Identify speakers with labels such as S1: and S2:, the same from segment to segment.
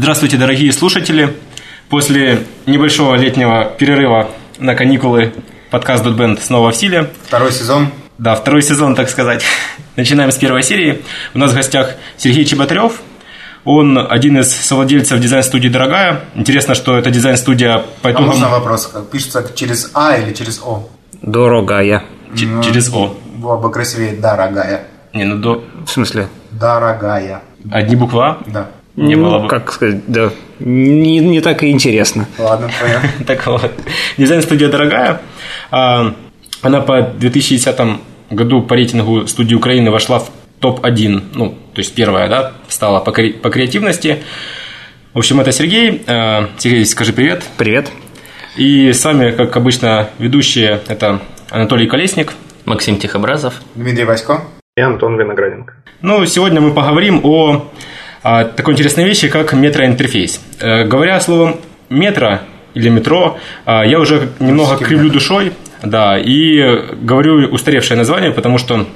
S1: Здравствуйте, дорогие слушатели. После небольшого летнего перерыва на каникулы подкаст Dotband снова в силе.
S2: Второй сезон.
S1: Да, второй сезон, так сказать. Начинаем с первой серии. У нас в гостях Сергей Чеботарев. Он один из совладельцев дизайн-студии «Дорогая». Интересно, что это дизайн-студия
S2: по итогам... А можно вопрос? Как пишется через А или через О?
S3: Дорогая.
S1: Ч- ну, через О.
S2: Было бы красивее «Дорогая».
S1: Не, ну до...
S3: В смысле?
S2: Дорогая.
S1: Одни буквы А?
S2: Да.
S3: Не ну, было бы. Как сказать, да. Не, не так и интересно.
S2: Ладно, понятно.
S1: Так вот. Дизайн-студия «Дорогая». А, она по 2010 году по рейтингу студии Украины вошла в топ-1, ну, то есть первая, да, стала по, кре- по креативности. В общем, это Сергей. А, Сергей, скажи привет.
S3: Привет.
S1: И с вами, как обычно, ведущие – это Анатолий Колесник,
S3: Максим Тихобразов,
S2: Дмитрий Васько
S4: и Антон Винограденко.
S1: Ну, сегодня мы поговорим о такой интересной вещи, как метроинтерфейс. Э, говоря словом метро или метро, а, я уже немного кривлю душой, да, и говорю устаревшее название, потому что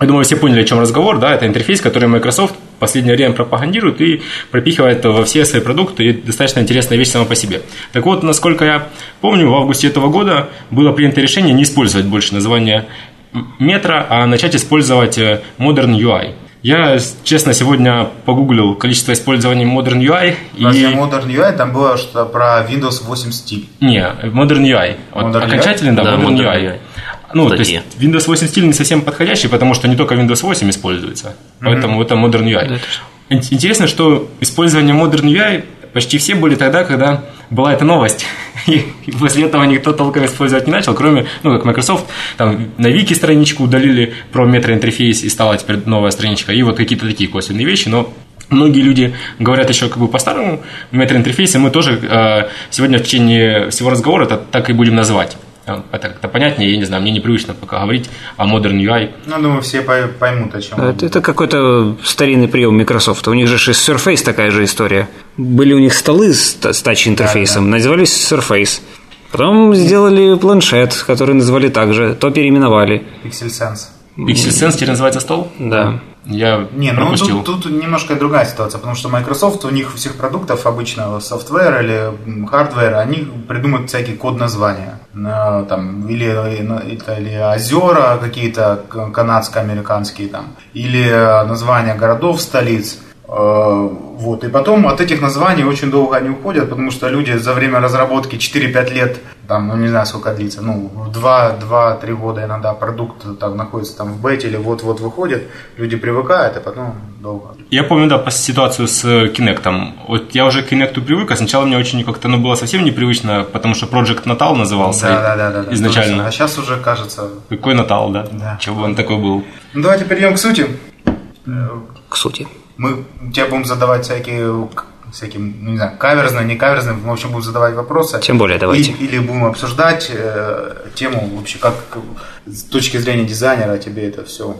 S1: я думаю, все поняли, о чем разговор, да, это интерфейс, который Microsoft в последнее время пропагандирует и пропихивает во все свои продукты, и достаточно интересная вещь сама по себе. Так вот, насколько я помню, в августе этого года было принято решение не использовать больше название метро, а начать использовать э, Modern UI. Я, честно, сегодня погуглил количество использований Modern UI.
S2: Разве и... Modern UI там было что про Windows 8 стиль?
S1: Не, Modern UI. Вот Modern окончательно, UI? да,
S3: да, Modern, Modern UI. UI.
S1: Ну, Статьи. то есть Windows 8 стиль не совсем подходящий, потому что не только Windows 8 используется. Mm-hmm. Поэтому это Modern UI. Интересно, что использование Modern UI почти все были тогда, когда была эта новость. И после этого никто толком использовать не начал, кроме, ну, как Microsoft, там на Вики страничку удалили про метроинтерфейс и стала теперь новая страничка, и вот какие-то такие косвенные вещи, но Многие люди говорят еще как бы по-старому метроинтерфейсе, мы тоже э, сегодня в течение всего разговора это так и будем называть. Это как-то понятнее, я не знаю, мне непривычно пока говорить о Modern UI.
S2: Ну, думаю, все поймут, о чем.
S3: Это, это какой-то старинный прием Microsoft. У них же Surface такая же история. Были у них столы с, с touch-интерфейсом, да, да. назывались Surface. Потом сделали планшет, который назвали также, то переименовали.
S1: PixelSense. PixelSense теперь называется стол?
S3: Да.
S1: Я
S2: Не, ну тут, тут немножко другая ситуация, потому что Microsoft, у них всех продуктов обычно software или hardware, они придумывают всякие код названия. Там, или, или озера какие-то канадско-американские там, или названия городов, столиц. Э, вот. И потом от этих названий очень долго они уходят, потому что люди за время разработки 4-5 лет, там, ну не знаю сколько длится, ну 2-3 года иногда продукт там находится там в бете или вот-вот выходит, люди привыкают, и потом долго.
S1: Я помню, да, по ситуацию с Kinect. Вот я уже к Kinect привык, а сначала мне очень как-то ну, было совсем непривычно, потому что Project Natal назывался
S2: да, да, да, да,
S1: изначально.
S2: А сейчас уже кажется...
S1: Какой Natal, да?
S2: да.
S1: Чего бы он такой был?
S2: Ну давайте перейдем к сути.
S3: К сути
S2: мы тебе будем задавать всякие всякие, ну, не знаю, каверзные, не каверзные, в общем, будем задавать вопросы.
S3: Тем более, давайте.
S2: И, или будем обсуждать э, тему вообще, как с точки зрения дизайнера тебе это все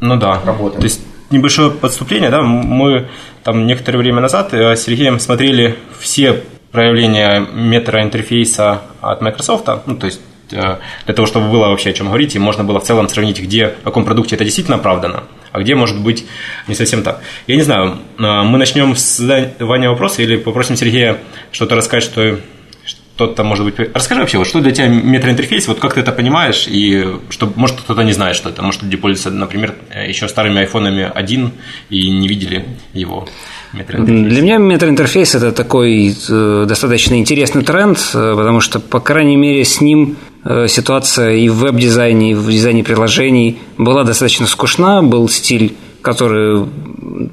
S1: ну, да.
S2: работает.
S1: То есть небольшое подступление, да, мы там некоторое время назад э, с Сергеем смотрели все проявления метроинтерфейса от Microsoft, ну, то есть Э, для того, чтобы было вообще о чем говорить, и можно было в целом сравнить, где, в каком продукте это действительно оправдано, а где может быть не совсем так. Я не знаю, э, мы начнем с задавания вопроса или попросим Сергея что-то рассказать, что что-то может быть... Расскажи вообще, вот что для тебя метроинтерфейс, вот как ты это понимаешь, и что, может, кто-то не знает, что это, может, люди пользуются, например, еще старыми айфонами 1 и не видели его.
S3: Для меня метаинтерфейс – это такой э, достаточно интересный тренд, э, потому что, по крайней мере, с ним э, ситуация и в веб-дизайне, и в дизайне приложений была достаточно скучна, был стиль который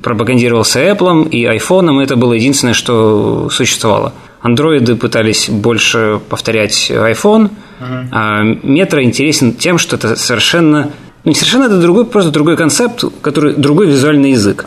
S3: пропагандировался Apple и iPhone, и это было единственное, что существовало. Андроиды пытались больше повторять iPhone, uh-huh. а метро интересен тем, что это совершенно, ну не совершенно это другой, просто другой концепт, который другой визуальный язык.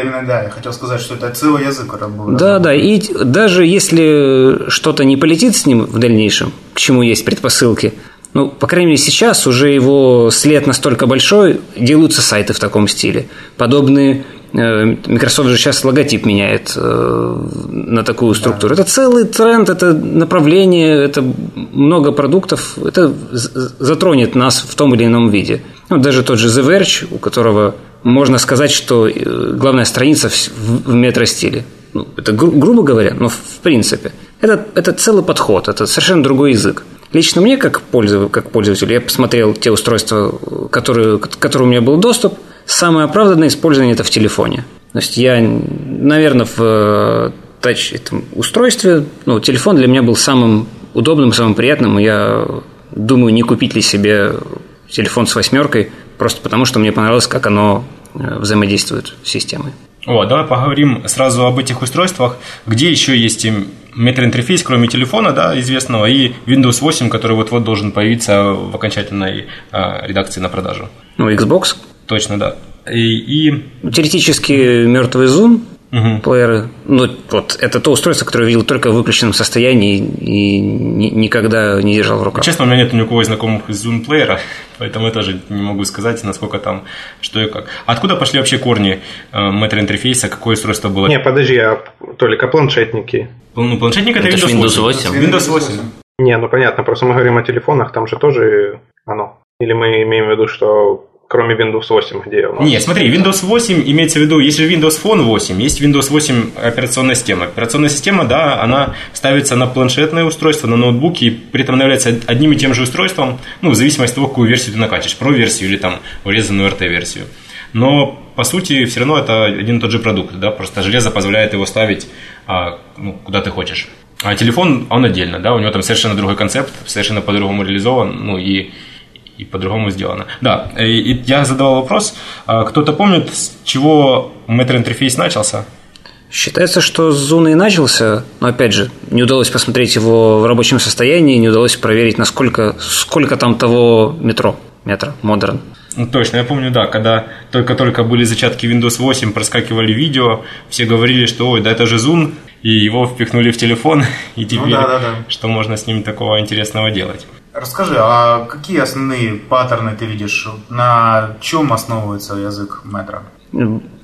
S2: Именно, да, я хотел сказать, что это целый язык был.
S3: Да, да, и даже если что-то не полетит с ним в дальнейшем, к чему есть предпосылки, ну, по крайней мере, сейчас уже его след настолько большой, делаются сайты в таком стиле. Подобные э, Microsoft же сейчас логотип меняет э, на такую структуру. Да. Это целый тренд, это направление, это много продуктов, это затронет нас в том или ином виде. Ну, даже тот же The Verge, у которого можно сказать, что э, главная страница в метро-стиле. ну, это гру- грубо говоря, но в принципе, это, это целый подход, это совершенно другой язык. Лично мне, как, пользователь, как пользователь, я посмотрел те устройства, которые, к которым у меня был доступ, самое оправданное использование это в телефоне. То есть я, наверное, в тач этом устройстве, ну, телефон для меня был самым удобным, самым приятным, и я думаю, не купить ли себе телефон с восьмеркой, просто потому что мне понравилось, как оно э, взаимодействует с системой.
S1: О, давай поговорим сразу об этих устройствах. Где еще есть метроинтерфейс, кроме телефона, да, известного, и Windows 8, который вот-вот должен появиться в окончательной а, редакции на продажу.
S3: Ну, Xbox.
S1: Точно, да. И, и...
S3: Теоретически мертвый Zoom, угу. плееры. Ну, вот это то устройство, которое я видел только в выключенном состоянии и никогда не держал в руках.
S1: Честно, у меня нет никакого знакомых из Zoom плеера, поэтому я тоже не могу сказать, насколько там, что и как. Откуда пошли вообще корни э, интерфейса? Какое устройство было?
S4: Не, подожди, а только планшетники.
S1: Ну, планшетник это, это
S3: Windows 8.
S1: Windows 8.
S4: Не, ну понятно, просто мы говорим о телефонах, там же тоже оно. Или мы имеем в виду, что кроме Windows 8, где у нас...
S1: Нет, смотри, Windows 8 имеется в виду, если Windows Phone 8, есть Windows 8 операционная система. Операционная система, да, она ставится на планшетное устройство, на ноутбуке, и при этом является одним и тем же устройством, ну, в зависимости от того, какую версию ты накачешь, Pro-версию или там урезанную RT-версию. Но, по сути, все равно это один и тот же продукт, да, просто железо позволяет его ставить а, ну, куда ты хочешь. А телефон, он отдельно, да, у него там совершенно другой концепт, совершенно по-другому реализован, ну и и по-другому сделано. Да, и, и я задавал вопрос, а кто-то помнит, с чего метроинтерфейс начался?
S3: Считается, что с Зуна и начался, но опять же, не удалось посмотреть его в рабочем состоянии, не удалось проверить, насколько, сколько там того метро, метро, модерн.
S1: Ну, точно, я помню, да, когда только-только были зачатки Windows 8, проскакивали видео, все говорили, что ой, да это же Zoom, и его впихнули в телефон, и ну теперь ну, да, да, да. что можно с ним такого интересного делать?
S2: Расскажи, а какие основные паттерны ты видишь? На чем основывается язык метро?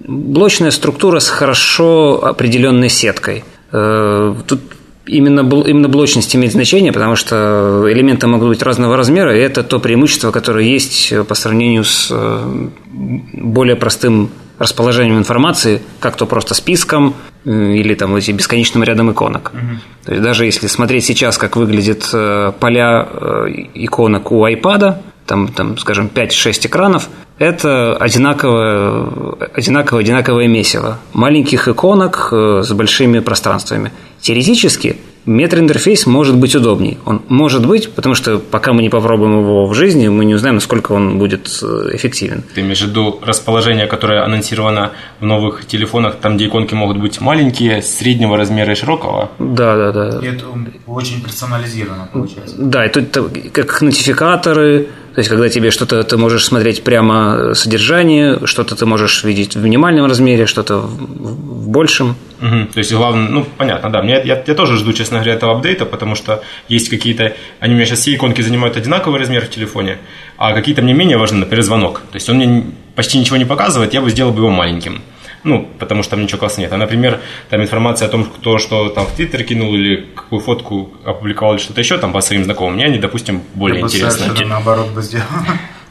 S3: Блочная структура с хорошо определенной сеткой. Э, тут именно, именно блочность имеет значение, потому что элементы могут быть разного размера, и это то преимущество, которое есть по сравнению с э, более простым расположением информации, как то просто списком э, или там эти бесконечным рядом иконок. Угу. То есть даже если смотреть сейчас, как выглядят э, поля э, иконок у iPad, там, там скажем, 5-6 экранов, это одинаковое, одинаковое, одинаковое месиво. Маленьких иконок с большими пространствами. Теоретически Метроинтерфейс может быть удобней. Он может быть, потому что пока мы не попробуем его в жизни, мы не узнаем, насколько он будет э, эффективен.
S1: Ты имеешь в виду расположение, которое анонсировано в новых телефонах, там, где иконки могут быть маленькие, среднего размера и широкого?
S3: Да, да, да.
S2: И это очень персонализировано получается.
S3: Да, и тут как нотификаторы, то есть, когда тебе что-то ты можешь смотреть прямо содержание, что-то ты можешь видеть в минимальном размере, что-то в, в большем.
S1: Угу. То есть, главное, ну, понятно, да. Мне, я, я тоже жду, честно говоря, этого апдейта, потому что есть какие-то... Они у меня сейчас все иконки занимают одинаковый размер в телефоне, а какие-то мне менее важны, например, звонок. То есть, он мне почти ничего не показывает, я бы сделал бы его маленьким ну, потому что там ничего классного нет. А, например, там информация о том, кто что там в Твиттер кинул или какую фотку опубликовал или что-то еще там по своим знакомым, мне они, допустим, более Я интересны.
S2: Бы наоборот бы сделал.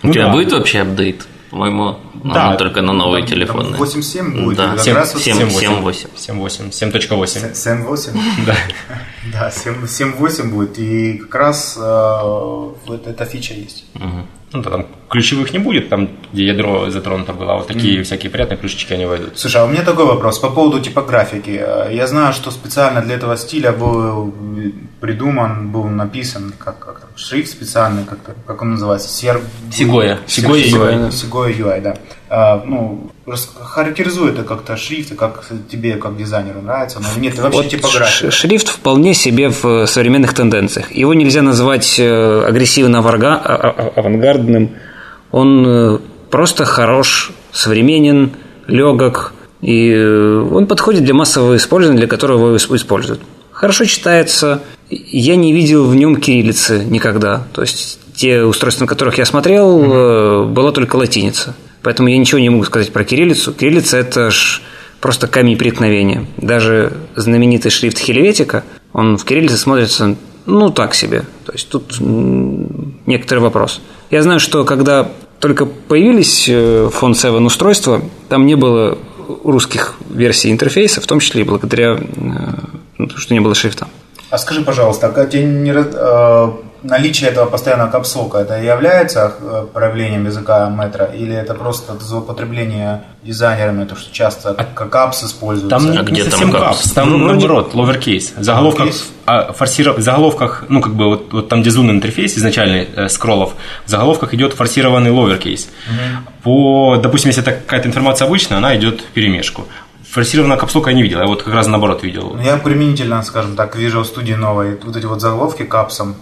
S5: У тебя ну будет вообще апдейт? По-моему, да. только на новые телефоны.
S2: 8.7 будет.
S5: Да, 7.8.
S1: 7.8. 7.8.
S2: 7.8? Да. Да, 7.8 будет. И как раз э, вот эта фича есть.
S1: Ну, да, там ключевых не будет, там, где ядро затронуто было, а вот такие mm. всякие приятные ключички они войдут.
S2: Слушай, а у меня такой вопрос по поводу типографики. Я знаю, что специально для этого стиля был придуман, был написан, как, там, шрифт специальный, как, как он называется? Сер...
S1: Сигоя. Сигоя
S2: UI. Сигоя UI, да. А, ну, характеризует это как-то шрифт, как тебе, как дизайнеру нравится, но нет, вообще вот типография.
S3: Шрифт вполне себе в современных тенденциях. Его нельзя назвать э, агрессивно-авангардным. Он э, просто хорош, современен, легок, и э, он подходит для массового использования, для которого его используют. Хорошо читается. Я не видел в нем кириллицы никогда. То есть те устройства, на которых я смотрел, mm-hmm. была только латиница. Поэтому я ничего не могу сказать про кириллицу. Кириллица – это ж просто камень преткновения. Даже знаменитый шрифт Хельветика, он в кириллице смотрится, ну, так себе. То есть тут некоторый вопрос. Я знаю, что когда только появились э, фон 7 устройства, там не было русских версий интерфейса, в том числе и благодаря ну, что не было шрифта.
S2: А скажи, пожалуйста, а тебе не, э, наличие этого постоянного капслока, это является э, проявлением языка метра, или это просто злоупотребление дизайнерами, то, что часто как капс используется?
S1: Там а не, не совсем там капс, там ну, наоборот, lowercase. В заголовках, а, форсиров... в заголовках, ну как бы вот, вот там, где зум интерфейс изначальный э, скроллов, в заголовках идет форсированный lowercase. Угу. По, допустим, если это какая-то информация обычная, она идет в перемешку форсированного капслока я не видел, я вот как раз наоборот видел.
S2: Ну, я применительно, скажем так, Visual Studio новой, вот эти вот заголовки капсом,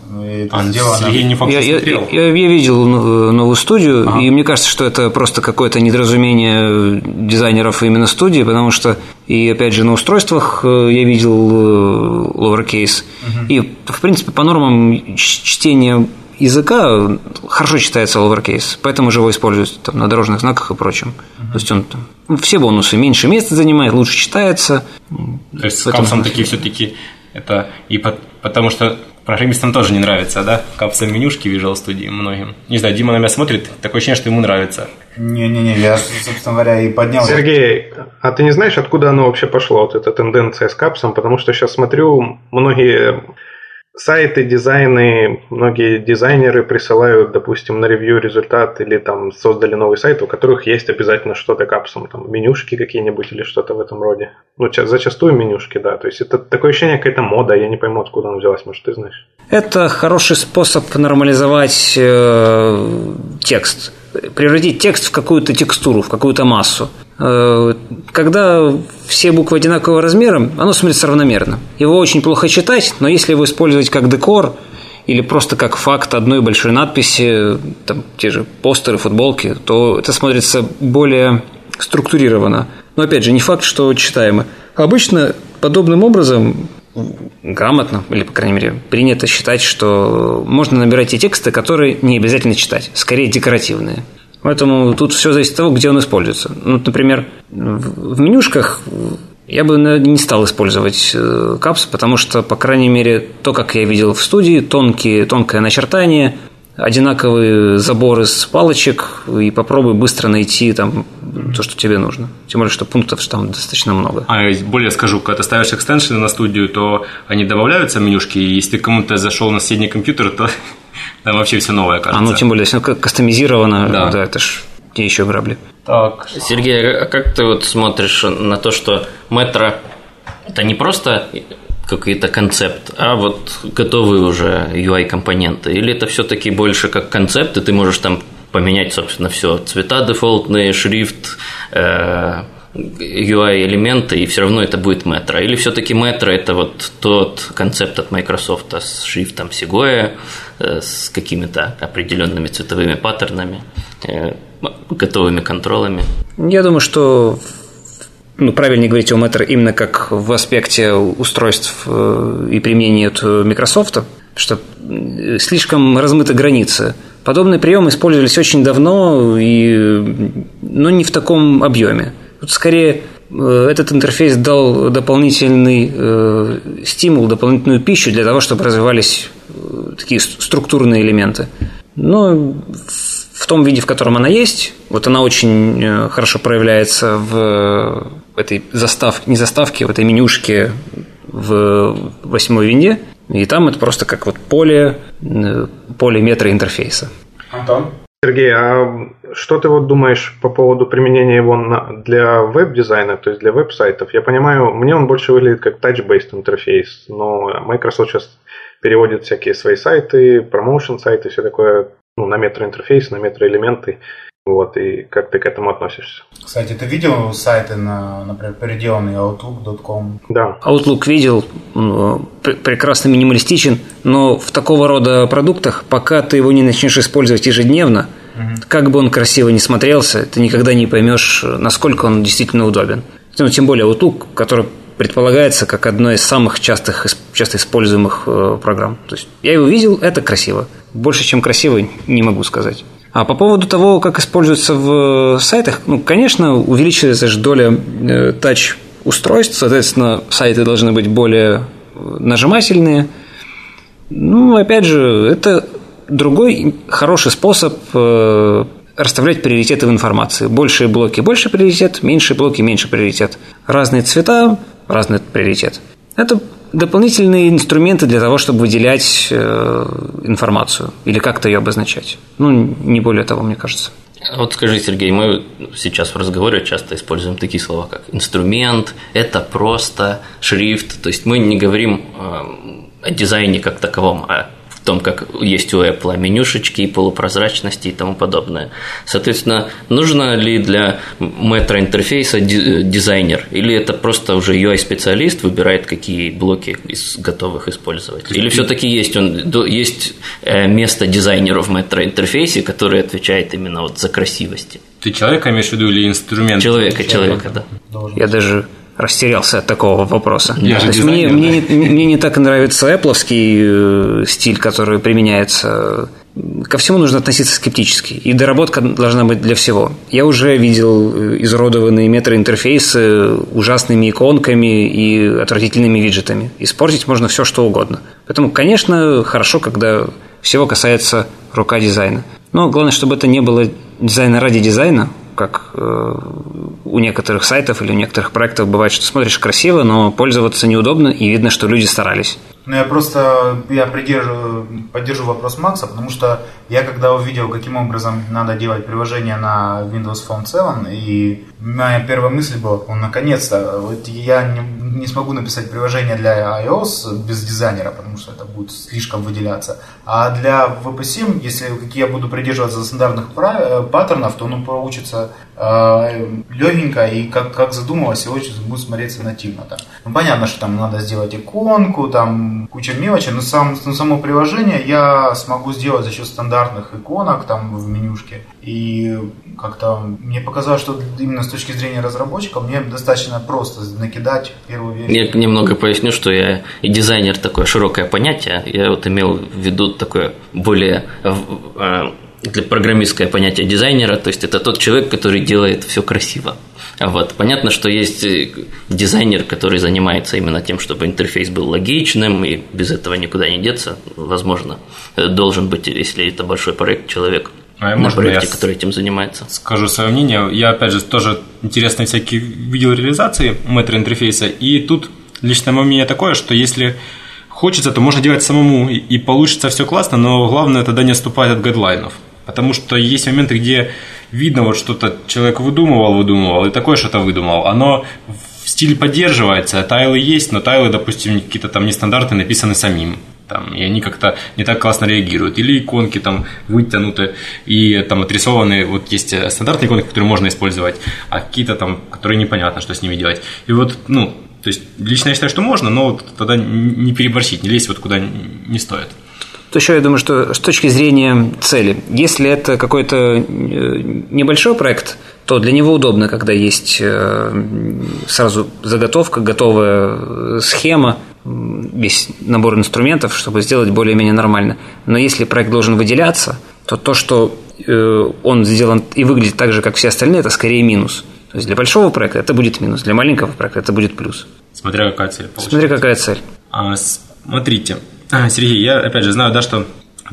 S1: а, сделано. Сергей не факт,
S3: я, я, я, я, я видел новую студию, ага. и мне кажется, что это просто какое-то недоразумение дизайнеров именно студии, потому что и опять же на устройствах э, я видел э, lowercase, угу. и в принципе по нормам чтения языка хорошо читается lowercase, поэтому же его используют там, на дорожных знаках и прочем. Uh-huh. То есть он там, ну, все бонусы меньше места занимает, лучше читается.
S1: То есть с капсом такие все-таки это и по, потому что программистам тоже не нравится, да? Капсом менюшки Visual Studio многим. Не знаю, Дима на меня смотрит, такое ощущение, что ему нравится.
S2: Не-не-не, я, собственно говоря, и поднял.
S4: Сергей, а ты не знаешь, откуда оно вообще пошло, вот эта тенденция с капсом? Потому что сейчас смотрю, многие сайты, дизайны, многие дизайнеры присылают, допустим, на ревью результат или там создали новый сайт, у которых есть обязательно что-то капсом, там менюшки какие-нибудь или что-то в этом роде. Ну, зачастую менюшки, да. То есть это такое ощущение, какая-то мода, я не пойму, откуда она взялась, может, ты знаешь.
S3: Это хороший способ нормализовать э, текст превратить текст в какую-то текстуру, в какую-то массу. Когда все буквы одинакового размера, оно смотрится равномерно. Его очень плохо читать, но если его использовать как декор или просто как факт одной большой надписи, там те же постеры, футболки, то это смотрится более структурированно. Но опять же, не факт, что читаемо. Обычно подобным образом грамотно, или, по крайней мере, принято считать, что можно набирать те тексты, которые не обязательно читать, скорее декоративные. Поэтому тут все зависит от того, где он используется. Ну, например, в менюшках я бы не стал использовать э, капс, потому что, по крайней мере, то, как я видел в студии, тонкие, тонкое начертание, одинаковые заборы с палочек и попробуй быстро найти там то, что тебе нужно. Тем более, что пунктов там достаточно много.
S1: А более скажу, когда ты ставишь экстеншены на студию, то они добавляются в менюшки, и если кому-то зашел на соседний компьютер, то там вообще все новое кажется.
S3: А ну тем более, если оно кастомизировано, да, да это ж те еще грабли.
S5: Так. Сергей, а как ты вот смотришь на то, что метро это не просто какой-то концепт, а вот готовые уже UI-компоненты? Или это все-таки больше как концепт, и ты можешь там поменять, собственно, все цвета дефолтные, шрифт, э, UI-элементы, и все равно это будет метро. Или все-таки метро это вот тот концепт от Microsoft с шрифтом Sequoia, э, с какими-то определенными цветовыми паттернами, э, готовыми контролами?
S3: Я думаю, что ну, правильнее говорить о Matter именно как в аспекте устройств э, и применения от Microsoft, что слишком размыты границы. Подобные приемы использовались очень давно, и, но не в таком объеме. Тут скорее э, этот интерфейс дал дополнительный э, стимул, дополнительную пищу для того, чтобы развивались такие структурные элементы. Но в том виде, в котором она есть, вот она очень хорошо проявляется в этой заставке, не заставке, в этой менюшке в восьмой винде, и там это просто как вот поле, э, поле метра интерфейса.
S4: Антон? Сергей, а что ты вот думаешь по поводу применения его на, для веб-дизайна, то есть для веб-сайтов? Я понимаю, мне он больше выглядит как touch-based интерфейс, но Microsoft сейчас переводит всякие свои сайты, промоушен сайты, все такое ну, на метроинтерфейс, на метроэлементы. Вот, и как ты к этому относишься?
S2: Кстати, ты видел сайты, на, например, переделанные Outlook.com?
S3: Да. Outlook видел, он прекрасно минималистичен, но в такого рода продуктах, пока ты его не начнешь использовать ежедневно, угу. как бы он красиво не смотрелся, ты никогда не поймешь, насколько он действительно удобен. Ну, тем более Outlook, который предполагается как одно из самых частых, часто используемых э, программ. То есть я его видел, это красиво. Больше, чем красиво, не могу сказать. А по поводу того, как используется в сайтах, ну, конечно, увеличивается же доля э, тач-устройств, соответственно, сайты должны быть более нажимательные. Ну, опять же, это другой хороший способ э, расставлять приоритеты в информации. Большие блоки – больше приоритет, меньшие блоки – меньше приоритет. Разные цвета – разный приоритет. Это дополнительные инструменты для того, чтобы выделять э, информацию или как-то ее обозначать. Ну, не более того, мне кажется.
S5: Вот скажи, Сергей, мы сейчас в разговоре часто используем такие слова, как инструмент, это просто шрифт. То есть мы не говорим э, о дизайне как таковом, а том, как есть у Apple менюшечки, полупрозрачности и тому подобное. Соответственно, нужно ли для метро-интерфейса дизайнер, или это просто уже UI-специалист выбирает, какие блоки из готовых использовать? Или все таки есть, он, есть э, место дизайнеру в метро-интерфейсе, который отвечает именно вот за красивости?
S1: Ты человека имеешь в виду или инструмент?
S5: Человека, человека, да.
S3: Я даже растерялся от такого вопроса. Я То есть мне, мне, не, мне не так нравится Apple э, стиль, который применяется. Ко всему нужно относиться скептически, и доработка должна быть для всего. Я уже видел э, изуродованные метроинтерфейсы ужасными иконками и отвратительными виджетами. Испортить можно все, что угодно. Поэтому, конечно, хорошо, когда всего касается рука дизайна. Но главное, чтобы это не было дизайна ради дизайна, как э, у некоторых сайтов или у некоторых проектов бывает, что смотришь красиво, но пользоваться неудобно, и видно, что люди старались.
S2: Ну, я просто я придержу, поддержу вопрос Макса, потому что я когда увидел, каким образом надо делать приложение на Windows Phone 7, и моя первая мысль была, он наконец-то, вот я не, не смогу написать приложение для iOS без дизайнера, потому что это будет слишком выделяться. А для VP7, если я буду придерживаться стандартных э, паттернов, то он получится э, легенько и как, как задумывалось, и очень будет смотреться нативно. Там. Ну, понятно, что там надо сделать иконку, там куча мелочи, но, сам, но само приложение я смогу сделать за счет стандартных иконок там в менюшке. И как-то мне показалось, что именно с точки зрения разработчика мне достаточно просто накидать первую версию.
S5: Я немного поясню, что я и дизайнер такое широкое понятие. Я вот имел в виду такое более э, для программистское понятие дизайнера, то есть это тот человек, который делает все красиво. Вот. Понятно, что есть э, дизайнер, который занимается именно тем, чтобы интерфейс был логичным, и без этого никуда не деться. Возможно, э, должен быть, если это большой проект, человек а на проекте, я который этим занимается.
S1: Скажу свое мнение. Я, опять же, тоже интересно всякие видел реализации метро интерфейса, и тут личное мое мнение такое, что если хочется, то можно делать самому, и получится все классно, но главное тогда не отступать от гайдлайнов. Потому что есть моменты, где видно, вот что-то человек выдумывал, выдумывал, и такое что-то выдумал. Оно в стиле поддерживается, тайлы есть, но тайлы, допустим, какие-то там нестандартные написаны самим. Там, и они как-то не так классно реагируют. Или иконки там вытянуты и там отрисованы. Вот есть стандартные иконки, которые можно использовать, а какие-то там, которые непонятно, что с ними делать. И вот, ну, то есть лично я считаю, что можно, но вот тогда не переборщить, не лезть вот куда не стоит
S3: то еще я думаю, что с точки зрения цели, если это какой-то э, небольшой проект, то для него удобно, когда есть э, сразу заготовка, готовая схема, весь набор инструментов, чтобы сделать более-менее нормально. Но если проект должен выделяться, то то, что э, он сделан и выглядит так же, как все остальные, это скорее минус. То есть для большого проекта это будет минус, для маленького проекта это будет плюс.
S1: Смотря какая цель.
S3: Получается. Смотря какая цель.
S1: А, смотрите, Сергей, я опять же знаю, да, что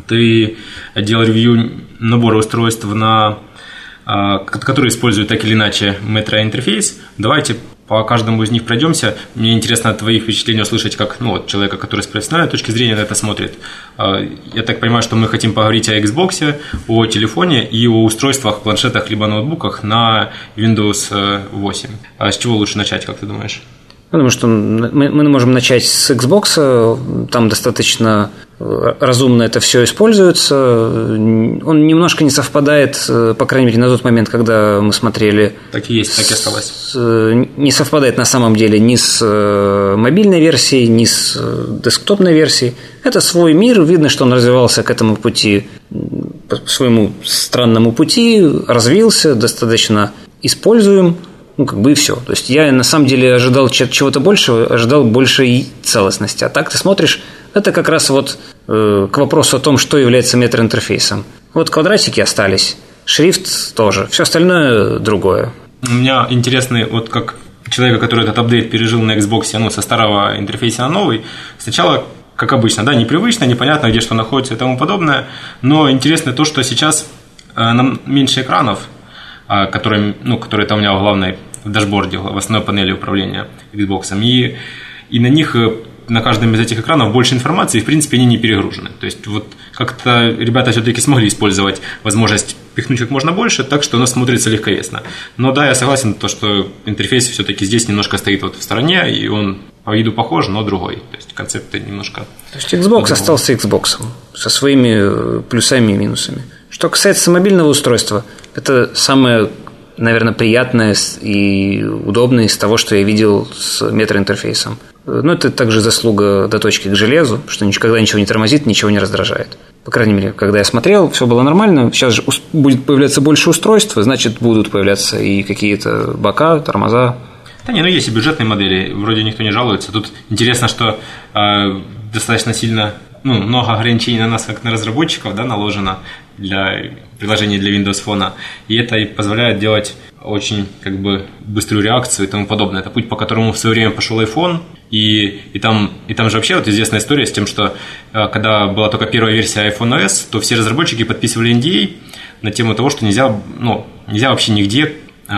S1: ты делал ревью набора устройств на а, которые используют так или иначе Metro-интерфейс. Давайте по каждому из них пройдемся. Мне интересно твои впечатления услышать, как ну, вот, человека, который с профессиональной точки зрения на это смотрит. А, я так понимаю, что мы хотим поговорить о Xbox, о телефоне и о устройствах, планшетах либо ноутбуках на Windows 8. А с чего лучше начать, как ты думаешь?
S3: Потому что мы, мы можем начать с Xbox, там достаточно разумно это все используется. Он немножко не совпадает, по крайней мере, на тот момент, когда мы смотрели.
S1: Так и есть, так и осталось.
S3: С, не совпадает на самом деле ни с э, мобильной версией, ни с э, десктопной версией. Это свой мир, видно, что он развивался к этому пути, по своему странному пути, развился, достаточно используем ну, как бы и все. То есть я на самом деле ожидал чего-то большего, ожидал большей целостности. А так ты смотришь, это как раз вот э, к вопросу о том, что является метроинтерфейсом. Вот квадратики остались, шрифт тоже, все остальное другое.
S1: У меня интересный, вот как человека, который этот апдейт пережил на Xbox, ну, со старого интерфейса на новый, сначала как обычно, да, непривычно, непонятно, где что находится и тому подобное, но интересно то, что сейчас нам меньше экранов, которые, ну, которые там у меня в главной в дашборде, в основной панели управления Xbox. И, и на них на каждом из этих экранов больше информации, и, в принципе, они не перегружены. То есть, вот как-то ребята все-таки смогли использовать возможность пихнуть как можно больше, так что оно смотрится легковесно. Но да, я согласен, то, что интерфейс все-таки здесь немножко стоит вот в стороне, и он по виду похож, но другой. То есть концепты немножко...
S3: То есть Xbox остался Xbox со своими э, плюсами и минусами. Что касается мобильного устройства, это самое наверное, приятное и удобное из того, что я видел с метроинтерфейсом. Ну, это также заслуга доточки к железу, что никогда ничего не тормозит, ничего не раздражает. По крайней мере, когда я смотрел, все было нормально. Сейчас же будет появляться больше устройств, значит, будут появляться и какие-то бока, тормоза.
S1: Да не, ну есть и бюджетные модели, вроде никто не жалуется. Тут интересно, что э, достаточно сильно ну, много ограничений на нас, как на разработчиков, да, наложено для приложений для Windows Phone. И это и позволяет делать очень как бы быструю реакцию и тому подобное. Это путь, по которому в свое время пошел iPhone, и, и, там, и там же вообще вот известная история с тем, что э, когда была только первая версия iPhone OS, то все разработчики подписывали NDA на тему того, что нельзя, ну, нельзя вообще нигде, э,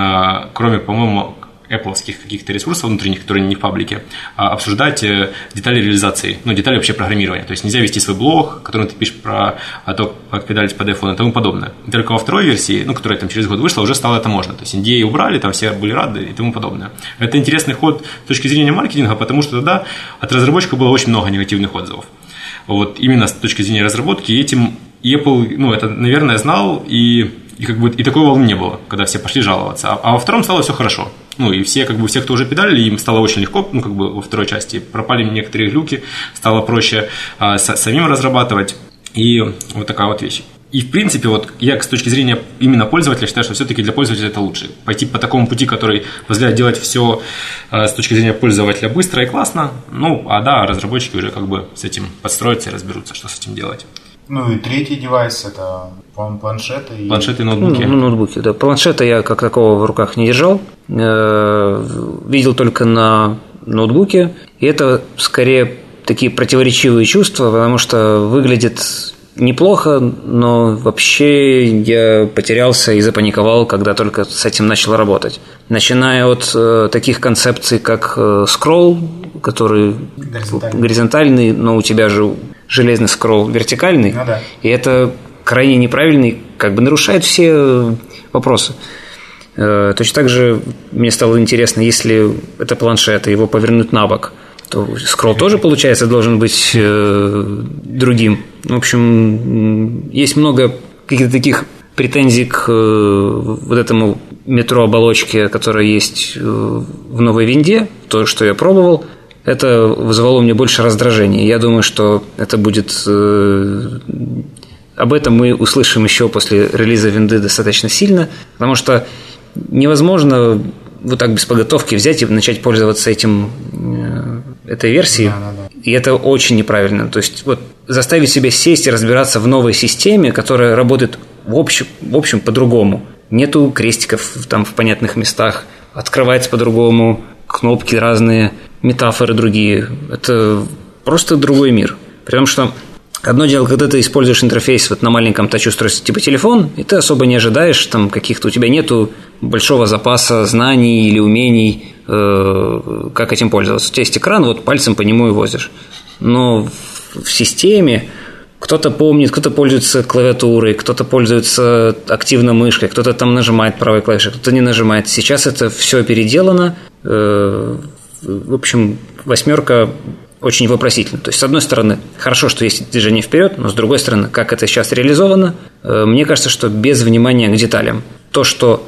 S1: кроме, по-моему, Apple каких-то ресурсов внутренних, которые не в паблике, а обсуждать э, детали реализации, ну, детали вообще программирования. То есть нельзя вести свой блог, который ты пишешь про то, как педалить под iPhone и тому подобное. И только во второй версии, ну, которая там через год вышла, уже стало это можно. То есть NDA убрали, там все были рады и тому подобное. Это интересный ход с точки зрения маркетинга, потому что тогда от разработчика было очень много негативных отзывов. Вот именно с точки зрения разработки, этим Apple, ну, это, наверное, знал, и, и как бы и такой волны не было, когда все пошли жаловаться. А, а во втором стало все хорошо. Ну, и все, как бы, все, кто уже педалили, им стало очень легко, ну, как бы, во второй части. Пропали некоторые глюки, стало проще а, с, самим разрабатывать. И вот такая вот вещь. И, в принципе, вот я с точки зрения именно пользователя считаю, что все-таки для пользователя это лучше. Пойти по такому пути, который позволяет делать все э, с точки зрения пользователя быстро и классно. Ну, а да, разработчики уже как бы с этим подстроятся и разберутся, что с этим делать.
S2: Ну и третий девайс это планшеты и...
S1: Планшеты и ноутбуки.
S3: Ну, ну, ноутбуки, да. Планшета я как такого в руках не держал. Э, видел только на ноутбуке. И это скорее такие противоречивые чувства, потому что выглядит неплохо, но вообще я потерялся и запаниковал, когда только с этим начал работать. Начиная от э, таких концепций, как э, скролл, который горизонтальный. горизонтальный, но у тебя же железный скролл вертикальный, ну, да. и это крайне неправильный, как бы нарушает все вопросы. Э, точно так же мне стало интересно, если это планшет, и его повернуть на бок, то скролл тоже, получается, должен быть э, другим. В общем, есть много каких-то таких претензий к э, вот этому метро оболочке, которая есть в новой винде, то, что я пробовал – это вызвало у меня больше раздражения. Я думаю, что это будет... Э, об этом мы услышим еще после релиза винды достаточно сильно, потому что невозможно вот так без подготовки взять и начать пользоваться этим э, этой версией. Да, да, да. И это очень неправильно. То есть вот заставить себя сесть и разбираться в новой системе, которая работает в общем, в общем по-другому. Нету крестиков там в понятных местах, открывается по-другому, кнопки разные, метафоры другие. Это просто другой мир. При том, что Одно дело, когда ты используешь интерфейс вот на маленьком тач-устройстве типа телефон, и ты особо не ожидаешь, там каких-то у тебя нету большого запаса знаний или умений, э, как этим пользоваться. У тебя есть экран, вот пальцем по нему и возишь. Но в, в системе кто-то помнит, кто-то пользуется клавиатурой, кто-то пользуется активно мышкой, кто-то там нажимает правой клавишей, кто-то не нажимает. Сейчас это все переделано, э, в общем, восьмерка очень вопросительно. То есть, с одной стороны, хорошо, что есть движение вперед, но с другой стороны, как это сейчас реализовано, э, мне кажется, что без внимания к деталям. То, что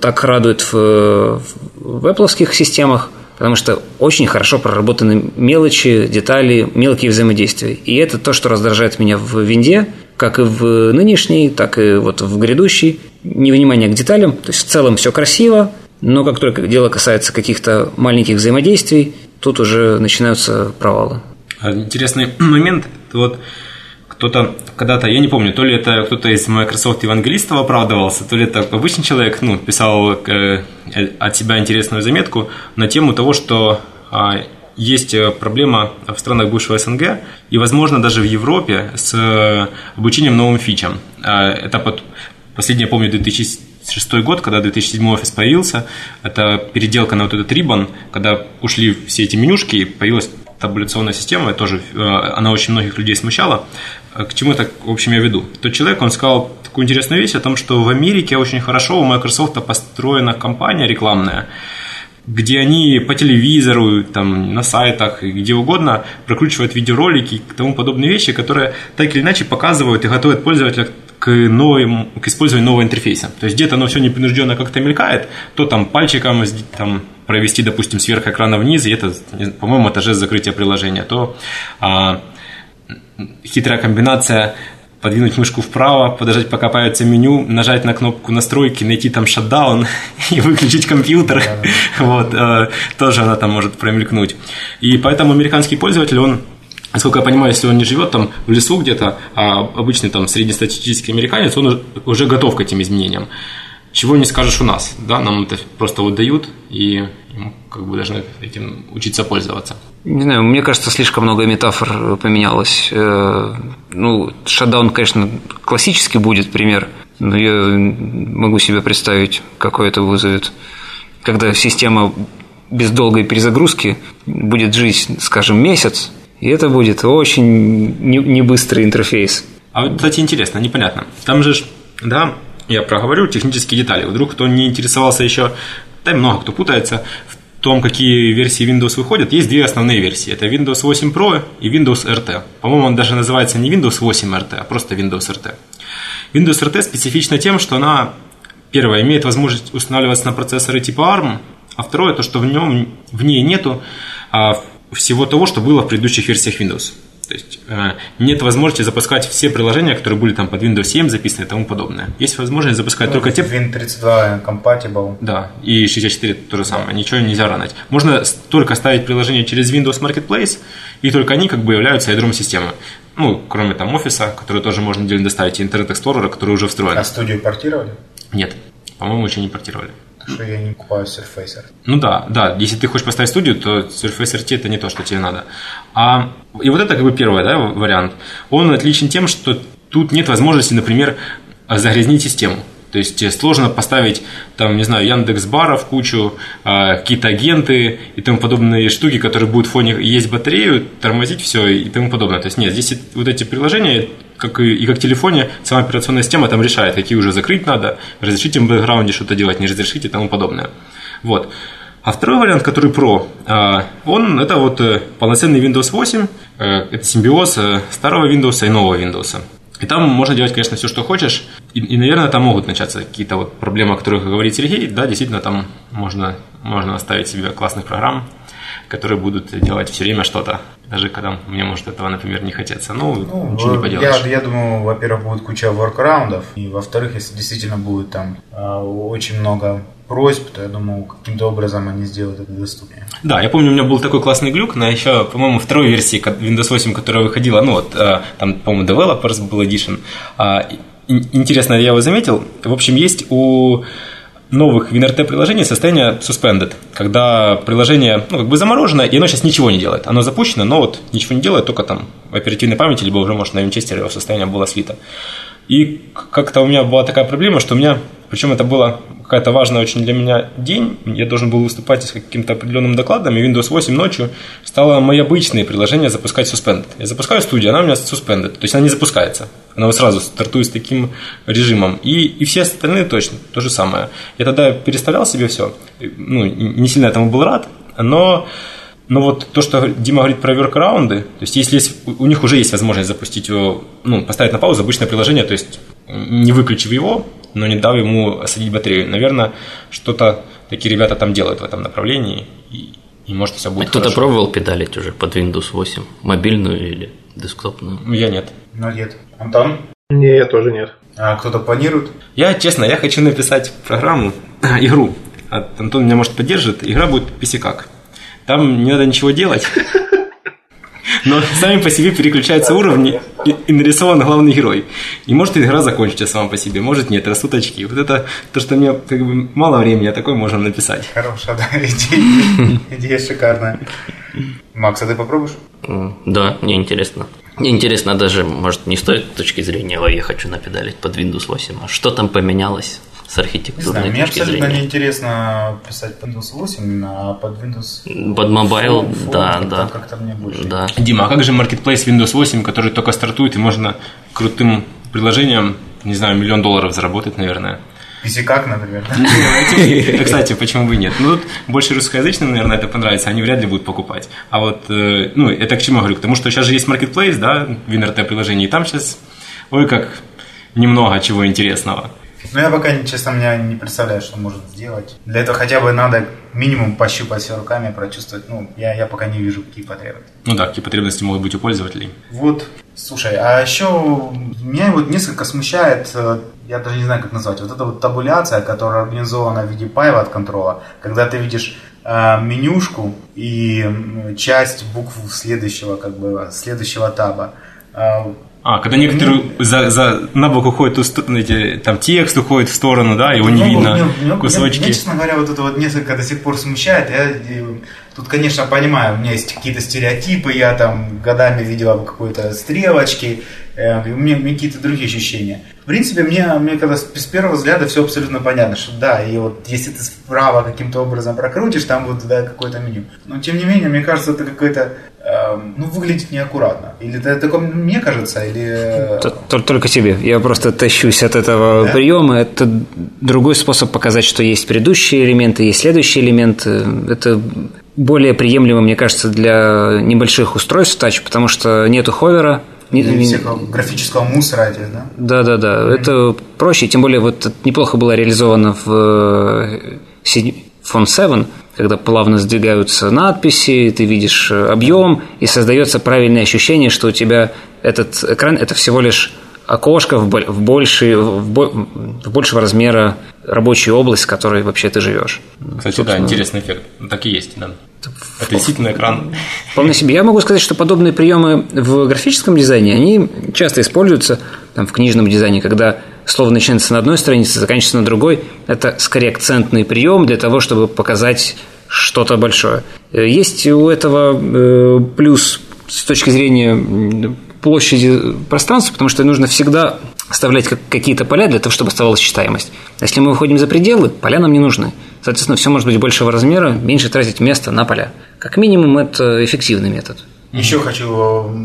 S3: так радует в, в Apple системах, потому что очень хорошо проработаны мелочи, детали, мелкие взаимодействия. И это то, что раздражает меня в винде, как и в нынешней, так и вот в грядущей. Невнимание к деталям, то есть в целом все красиво, но как только дело касается каких-то маленьких взаимодействий, тут уже начинаются провалы.
S1: А интересный момент, вот кто-то когда-то, я не помню, то ли это кто-то из Microsoft евангелистов оправдывался, то ли это обычный человек, ну, писал э, от себя интересную заметку на тему того, что а, есть проблема в странах бывшего СНГ и, возможно, даже в Европе с обучением новым фичам. А, это под, Последний, я помню, 2006 год, когда 2007 офис появился. Это переделка на вот этот Ribbon, когда ушли все эти менюшки, появилась таблиционная система, тоже э, она очень многих людей смущала. Э, к чему это, в общем, я веду? Тот человек, он сказал такую интересную вещь о том, что в Америке очень хорошо у Microsoft построена компания рекламная, где они по телевизору, там, на сайтах, где угодно прокручивают видеоролики и тому подобные вещи, которые так или иначе показывают и готовят пользователя к, новым, к использованию нового интерфейса. То есть где-то оно все непринужденно как-то мелькает, то там пальчиком там, провести, допустим, сверх экрана вниз, и это, по-моему, это жест закрытия приложения, то а, хитрая комбинация подвинуть мышку вправо, подождать, пока появится меню, нажать на кнопку настройки, найти там шатдаун и выключить компьютер. вот, э, тоже она там может промелькнуть. И поэтому американский пользователь, он Насколько я понимаю, если он не живет там в лесу где-то, а обычный там среднестатистический американец, он уже готов к этим изменениям. Чего не скажешь у нас, да, нам это просто вот дают, и мы как бы должны этим учиться пользоваться.
S3: Не знаю, мне кажется, слишком много метафор поменялось. Э, ну, шатдаун, конечно, классический будет пример, но я могу себе представить, какой это вызовет. Когда система без долгой перезагрузки будет жить, скажем, месяц, и это будет очень не быстрый интерфейс.
S1: А вот, кстати, интересно, непонятно. Там же, да, я проговорю технические детали. Вдруг кто не интересовался еще, да много кто путается в том, какие версии Windows выходят, есть две основные версии. Это Windows 8 Pro и Windows RT. По-моему, он даже называется не Windows 8 RT, а просто Windows RT. Windows RT специфична тем, что она, первое, имеет возможность устанавливаться на процессоры типа ARM, а второе, то, что в, нем, в ней нету а, всего того, что было в предыдущих версиях Windows. Э, нет возможности запускать все приложения, которые были там под Windows 7 записаны и тому подобное. Есть возможность запускать ну, только те...
S2: Win32 compatible.
S1: Да, и 64 то же самое, ничего нельзя ранать. Можно только ставить приложение через Windows Marketplace, и только они как бы являются ядром системы. Ну, кроме там офиса, который тоже можно отдельно доставить, и Explorer, который уже встроен.
S2: А студию портировали?
S1: Нет, по-моему, еще не портировали
S2: что я не покупаю Surfacer.
S1: Ну да, да, если ты хочешь поставить студию, то Surfacer T это не то, что тебе надо. А, и вот это как бы первый да, вариант. Он отличен тем, что тут нет возможности, например, загрязнить систему. То есть сложно поставить, там, не знаю, Яндекс Бара в кучу, э, какие-то агенты и тому подобные штуки, которые будут в фоне есть батарею, тормозить все и тому подобное. То есть нет, здесь вот эти приложения, как и, и как в телефоне, сама операционная система там решает, какие уже закрыть надо, разрешить им в бэкграунде что-то делать, не разрешить и тому подобное. Вот. А второй вариант, который Pro, э, он это вот э, полноценный Windows 8, это симбиоз старого Windows и нового Windows. И там можно делать, конечно, все, что хочешь. И, и наверное, там могут начаться какие-то вот проблемы, о которых говорит Сергей. Да, действительно, там можно, можно оставить себе классных программ, которые будут делать все время что-то. Даже когда мне может этого, например, не хотеться. Ну, ну ничего не поделаешь.
S2: Я, я думаю, во-первых, будет куча воркараундов. И во-вторых, если действительно будет там э, очень много просьб, то я думаю, каким-то образом они сделают это доступнее.
S1: Да, я помню, у меня был такой классный глюк на еще, по-моему, второй версии Windows 8, которая выходила, ну вот, э, там, по-моему, Developers был Edition. А, интересно, я его заметил. В общем, есть у новых WinRT приложений состояние suspended, когда приложение ну, как бы заморожено, и оно сейчас ничего не делает. Оно запущено, но вот ничего не делает, только там в оперативной памяти, либо уже, может, на винчестере его состояние было слито. И как-то у меня была такая проблема, что у меня, причем это было какая-то важная очень для меня день, я должен был выступать с каким-то определенным докладом, и Windows 8 ночью стало мои обычные приложения запускать suspended. Я запускаю студию, она у меня suspended, то есть она не запускается. Она вот сразу стартует с таким режимом. И, и все остальные точно то же самое. Я тогда переставлял себе все, ну, не сильно этому был рад, но но вот то, что Дима говорит про воркараунды, то есть если есть, у них уже есть возможность запустить его, ну, поставить на паузу обычное приложение, то есть не выключив его, но не дав ему осадить батарею. Наверное, что-то такие ребята там делают в этом направлении, и, и может все будет
S5: а Кто-то пробовал педалить уже под Windows 8, мобильную или десктопную?
S1: Я нет.
S2: Ну, нет. Антон?
S4: Не, я тоже нет.
S2: А кто-то планирует?
S1: Я, честно, я хочу написать программу, игру. Антон меня, может, поддержит. Игра будет писикак. Там не надо ничего делать. Но сами по себе переключаются уровни, и, и нарисован главный герой. И может игра закончится сама по себе, может нет, растут очки. Вот это то, что мне как бы мало времени, а такое можем написать.
S2: Хорошая, да, идея, идея шикарная. Макс, а ты попробуешь?
S5: Да, мне интересно. Мне интересно даже, может, не с той точки зрения, ой, я хочу напедалить под Windows 8, а что там поменялось с архитектурной
S2: не знаю, мне
S5: точки
S2: абсолютно
S5: зрения?
S2: неинтересно писать под Windows 8, а под Windows...
S5: Под mobile,
S2: Phone, Phone
S5: да,
S2: как-то-
S5: да.
S2: Как-то мне больше.
S5: Да.
S1: Дима, а как же Marketplace Windows 8, который только стартует, и можно крутым приложением, не знаю, миллион долларов заработать, наверное?
S2: PC как, например.
S1: Да, Кстати, почему бы и нет? Ну, тут больше русскоязычным, наверное, это понравится, они вряд ли будут покупать. А вот, э, ну, это к чему я говорю? К тому, что сейчас же есть Marketplace, да, в приложении, и там сейчас, ой, как немного чего интересного.
S2: Но я пока, честно, меня не представляю, что может сделать. Для этого хотя бы надо минимум пощупать все руками, прочувствовать. Ну, я, я пока не вижу, какие потребности.
S1: Ну да, какие потребности могут быть у пользователей.
S2: Вот, слушай, а еще меня вот несколько смущает, э, я даже не знаю, как назвать, вот эта вот табуляция, которая организована в виде пайва от контрола, когда ты видишь э, менюшку и часть букв следующего, как бы, следующего таба.
S1: А, когда некоторые за, за, на бок уходят, эти, там текст уходит в сторону, да, его не
S2: Ну,
S1: видно,
S2: мне- мне-
S1: кусочки.
S2: Меня, честно говоря, вот это вот несколько до сих пор смущает. Я тут, конечно, понимаю, у меня есть какие-то стереотипы, я там годами видела какой-то стрелочки, у меня, у меня какие-то другие ощущения. В принципе, мне, мне когда с, с первого взгляда все абсолютно понятно, что да, и вот если ты справа каким-то образом прокрутишь, там вот да, какое-то меню. Но тем не менее, мне кажется, это какое-то эм, ну, выглядит неаккуратно. Или это такое мне кажется, или... э,
S3: Только тебе. Я просто тащусь от этого
S2: Да?
S3: приема. Это другой способ показать, что есть предыдущие элементы, есть следующие элементы. Это более приемлемо, мне кажется, для небольших устройств тач, потому что нету ховера. Не- не-
S2: всякого графического мусора да?
S3: Да, да, да. Это проще, тем более вот это неплохо было реализовано в э, Phone 7, когда плавно сдвигаются надписи, ты видишь э, объем, и создается правильное ощущение, что у тебя этот экран это всего лишь окошко в, в, больший, в, в большего размера рабочую область, в которой вообще ты живешь.
S1: Кстати, да,
S3: Собственно,
S1: интересный эффект. Так и есть, да. Это действительно экран.
S3: Вполне себе. Я могу сказать, что подобные приемы в графическом дизайне, они часто используются там, в книжном дизайне, когда слово начинается на одной странице, заканчивается на другой. Это скорее акцентный прием для того, чтобы показать что-то большое. Э, Есть у этого э, плюс с точки зрения площади пространства, потому что нужно всегда оставлять как- какие-то поля для того, чтобы оставалась читаемость. А Если мы выходим за пределы, поля нам не нужны. Соответственно, все может быть большего размера, меньше тратить места на поля. Как минимум, это эффективный метод.
S2: Еще хочу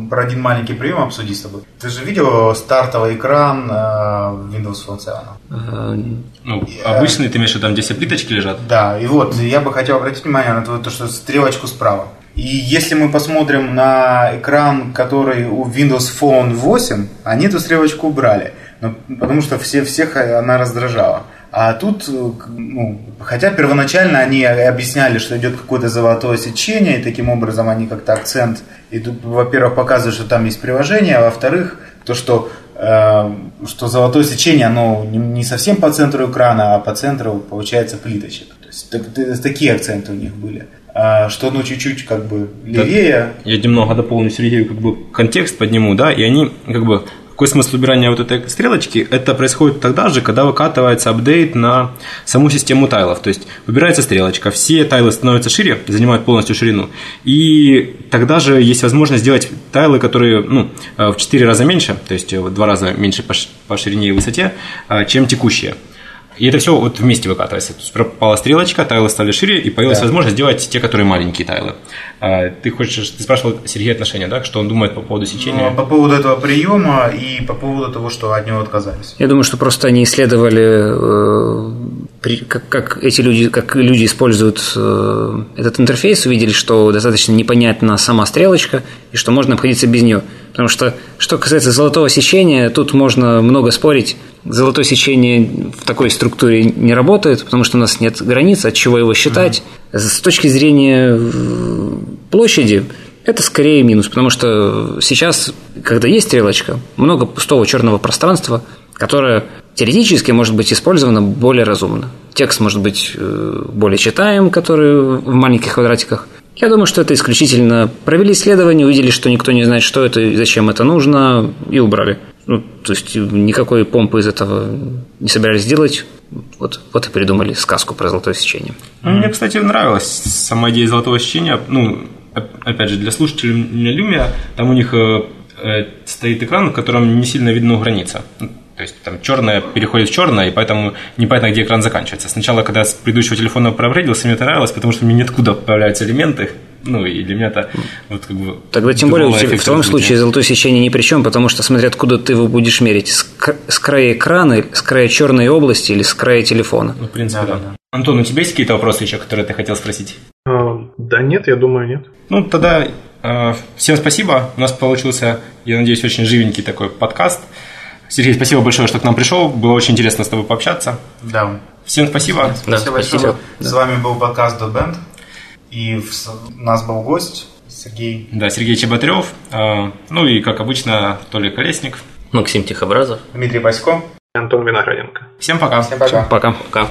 S2: э, про один маленький прием обсудить с тобой. Ты же видел стартовый экран э, Windows Phone 7?
S3: Э,
S1: Ну, обычный, ты имеешь в виду, там, где все плиточки лежат?
S2: Да, и вот я бы хотел обратить внимание на то, что стрелочку справа. И если мы посмотрим на экран, который у Windows Phone 8, они эту стрелочку убрали, Ну, потому что все, всех она раздражала. А тут, э, ну, хотя первоначально они объясняли, что идет какое-то золотое сечение, и таким образом они как-то акцент идут, во-первых, показывают, что там есть приложение, а во-вторых, то, что, э, что золотое сечение, оно не, совсем по центру экрана, а по центру, получается, плиточек. То есть так- такие акценты у них были. А, что оно чуть-чуть как бы левее,
S1: Я немного дополню Сергею как бы контекст подниму, да, и они как бы какой смысл убирания вот этой стрелочки? Это происходит тогда же, когда выкатывается апдейт на саму систему тайлов. То есть выбирается стрелочка, все тайлы становятся шире, занимают полностью ширину. И тогда же есть возможность сделать тайлы, которые ну, э, в 4 раза меньше, то есть э, в 2 раза меньше по ширине и высоте, э, чем текущие. И это все вот вместе выкатывается. То есть пропала стрелочка, тайлы стали шире, и появилась
S2: Да.
S1: возможность сделать те, которые маленькие тайлы. А, Ты хочешь, ты спрашивал Сергея отношения, да, что он думает по поводу сечения?
S2: Ну, по поводу этого приема и по поводу того, что от него отказались.
S3: Я думаю, что просто они исследовали, э, как, как эти люди, как люди используют э, этот интерфейс, увидели, что достаточно непонятна сама стрелочка и что можно обходиться без нее. Потому что, что касается золотого сечения, тут можно много спорить. Золотое сечение в такой структуре не работает, потому что у нас нет границ, от чего его считать. С точки зрения э, площади, это скорее минус, потому что сейчас, когда есть стрелочка, много пустого черного пространства, которое теоретически может быть использовано более разумно. Текст может быть э, более читаем, который в маленьких квадратиках. Я думаю, что это исключительно провели исследование, увидели, что никто не знает, что это и зачем это нужно, и убрали. Ну, то есть никакой помпы из этого не собирались делать. Вот, вот и придумали сказку про золотое сечение.
S1: Ну, Мне, кстати, нравилась сама идея золотого сечения. Ну, опять же, для слушателей Lumia, там у них э, э, стоит экран, в котором не сильно видно граница. То есть там черное переходит в черное, и поэтому непонятно, где экран заканчивается. Сначала, когда с предыдущего телефона проапгрейдился, мне это нравилось, потому что мне ниоткуда появляются элементы, ну, и для меня это вот как бы...
S3: Тогда тем более в твоем случае золотое сечение ни при чем, потому что смотря откуда ты его будешь мерить, с, с края экрана, с края черной области или с края телефона.
S1: Ну, в принципе, да. да. да. Антон, у тебя есть какие-то вопросы еще, которые ты хотел спросить?
S4: А, да нет, я думаю, нет.
S1: Ну, тогда э, всем спасибо. У нас получился, я надеюсь, очень живенький такой подкаст. Сергей, спасибо большое, что к нам пришел. Было очень интересно с тобой пообщаться.
S2: Да.
S1: Всем спасибо.
S2: Да, спасибо большое. Да. С вами был подкаст .band. И у нас был гость Сергей.
S1: Да, Сергей Чеботрев. А, ну и, как обычно, Толя Колесник.
S5: Максим Тихобразов.
S2: Дмитрий Басько.
S4: Антон Винограденко.
S1: Всем пока.
S2: Всем пока.
S3: Всем пока.
S5: Пока.